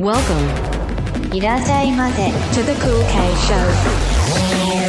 Welcome いらっしゃいませ to the Kool K Show.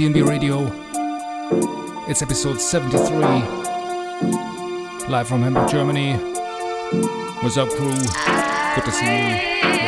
DNB Radio. It's episode 73, live from Hamburg, Germany. What's up, crew? Good to see you.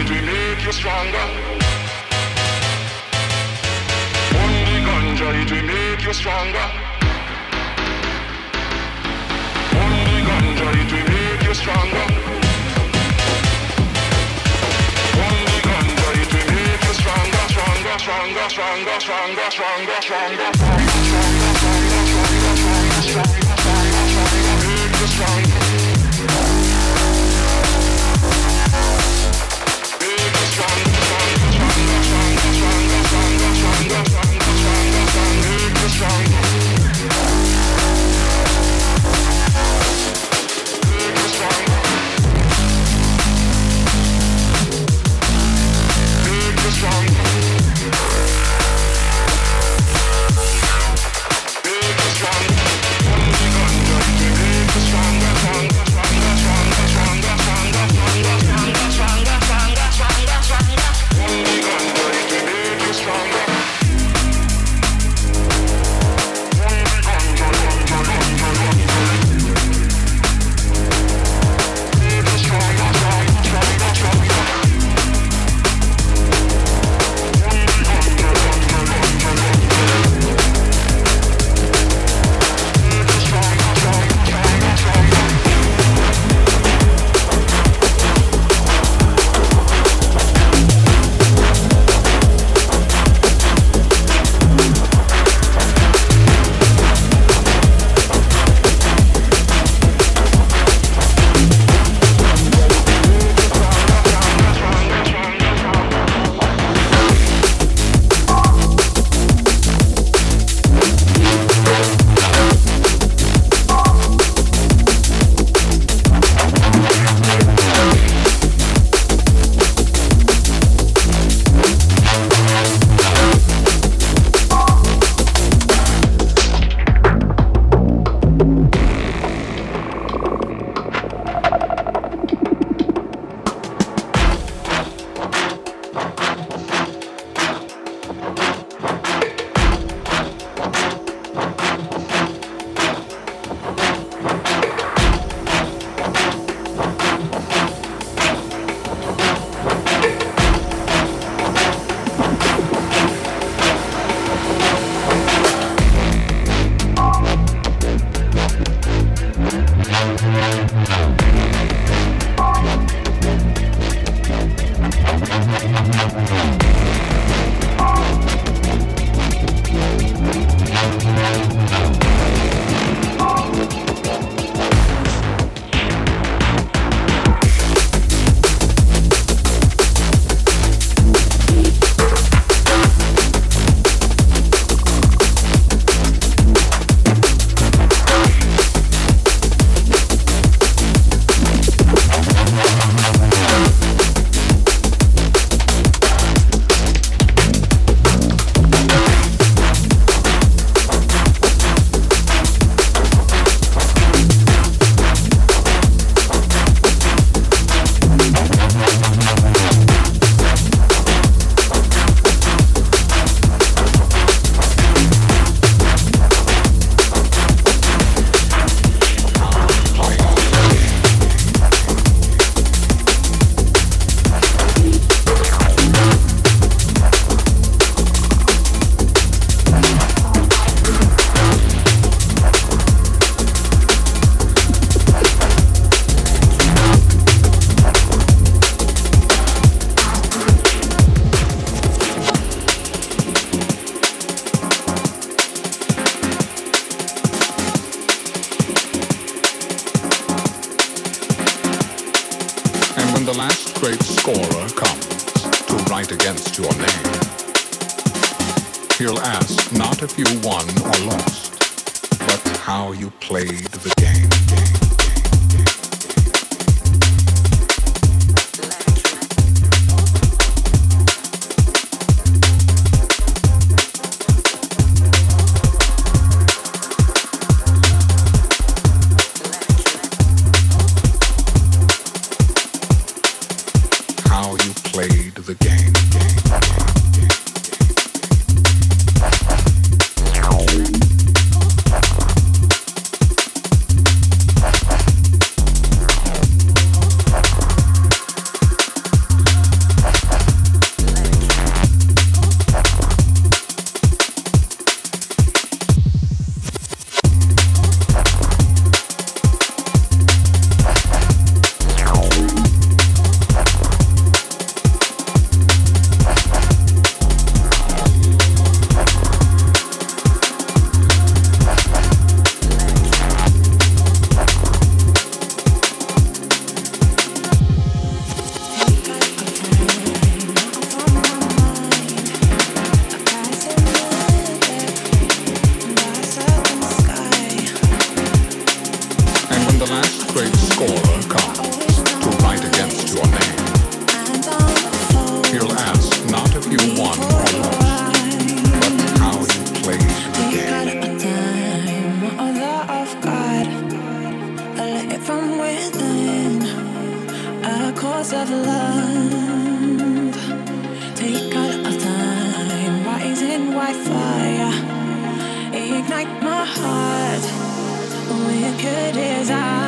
it will make you stronger. On the ganja, it will make you stronger. On the ganja, it will make you stronger. On the ganja, it will make you stronger, stronger, stronger, stronger, stronger, stronger, stronger, stronger, stronger, stronger, stronger, stronger. when the last great scorer comes to write against your name. He'll ask not if you won or lost, but how you played game. Of love could I.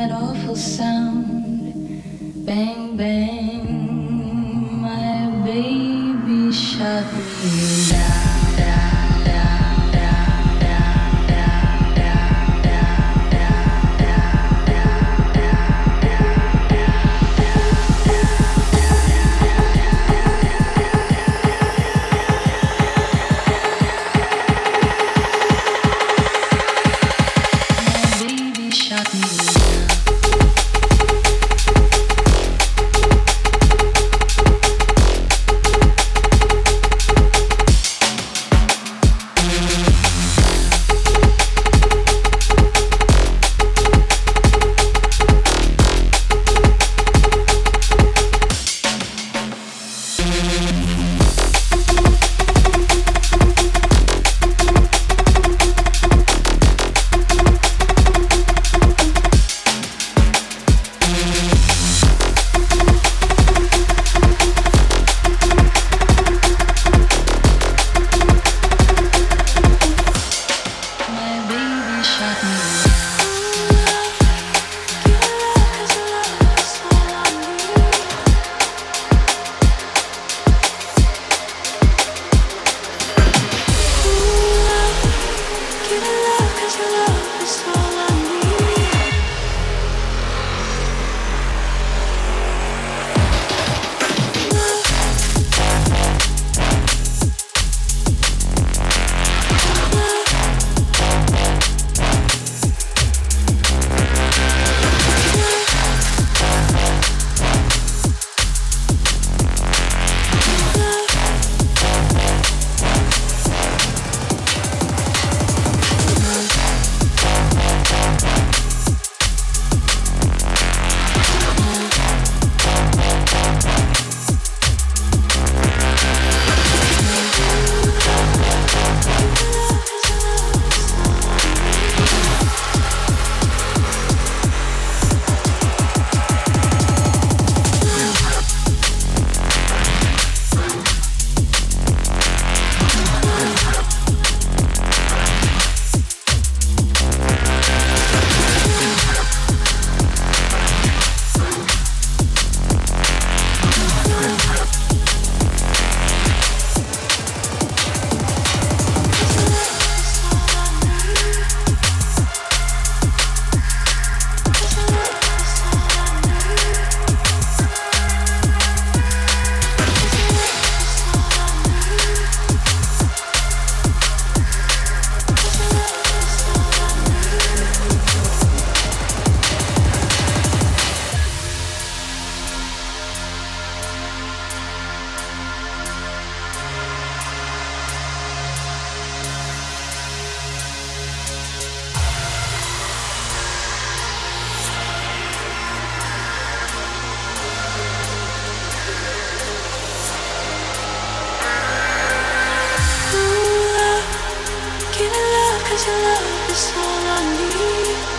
That awful sound, bang, bang. your love is all I need.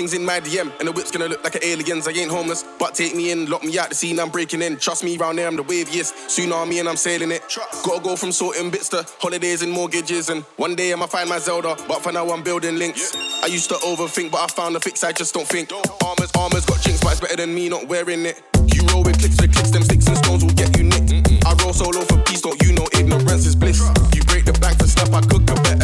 things in my DM, and the whip's gonna look like an alien's. I ain't homeless, but take me in, lock me out the scene, I'm breaking in. Trust me, round there I'm the waviest. Tsunami and I'm sailing it. Gotta go from sorting bits to holidays and mortgages, and one day I'ma find my Zelda, but for now I'm building links. I used to overthink, but I found a fix, I just don't think. Armors, armors got jinx, but it's better than me not wearing it. You roll with clicks with clicks, them sticks and stones will get you nicked. I roll solo for peace, don't you know ignorance is bliss. You break the bank for stuff, I could bet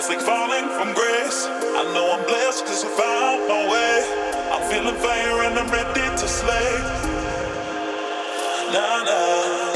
It's like falling from grace. I know I'm blessed cause I found my way. I'm feeling fire and I'm ready to slay. Nah, nah.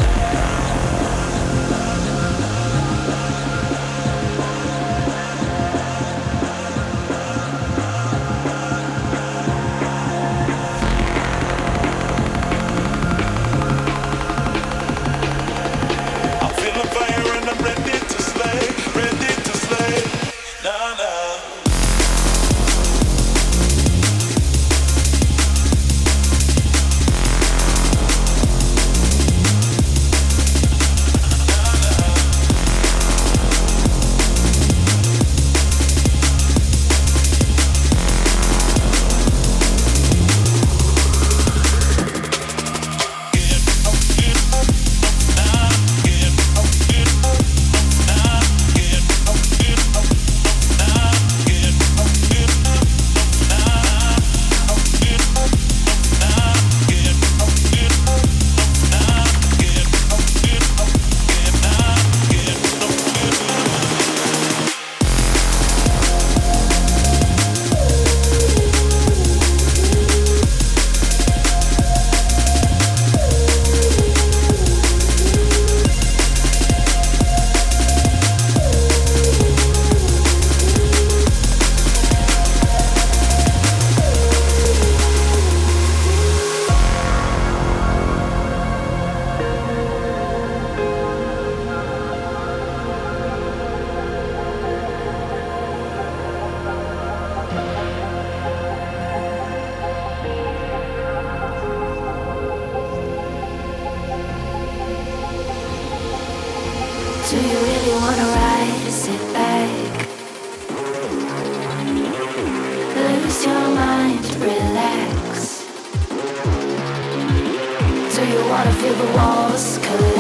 The walls collapse?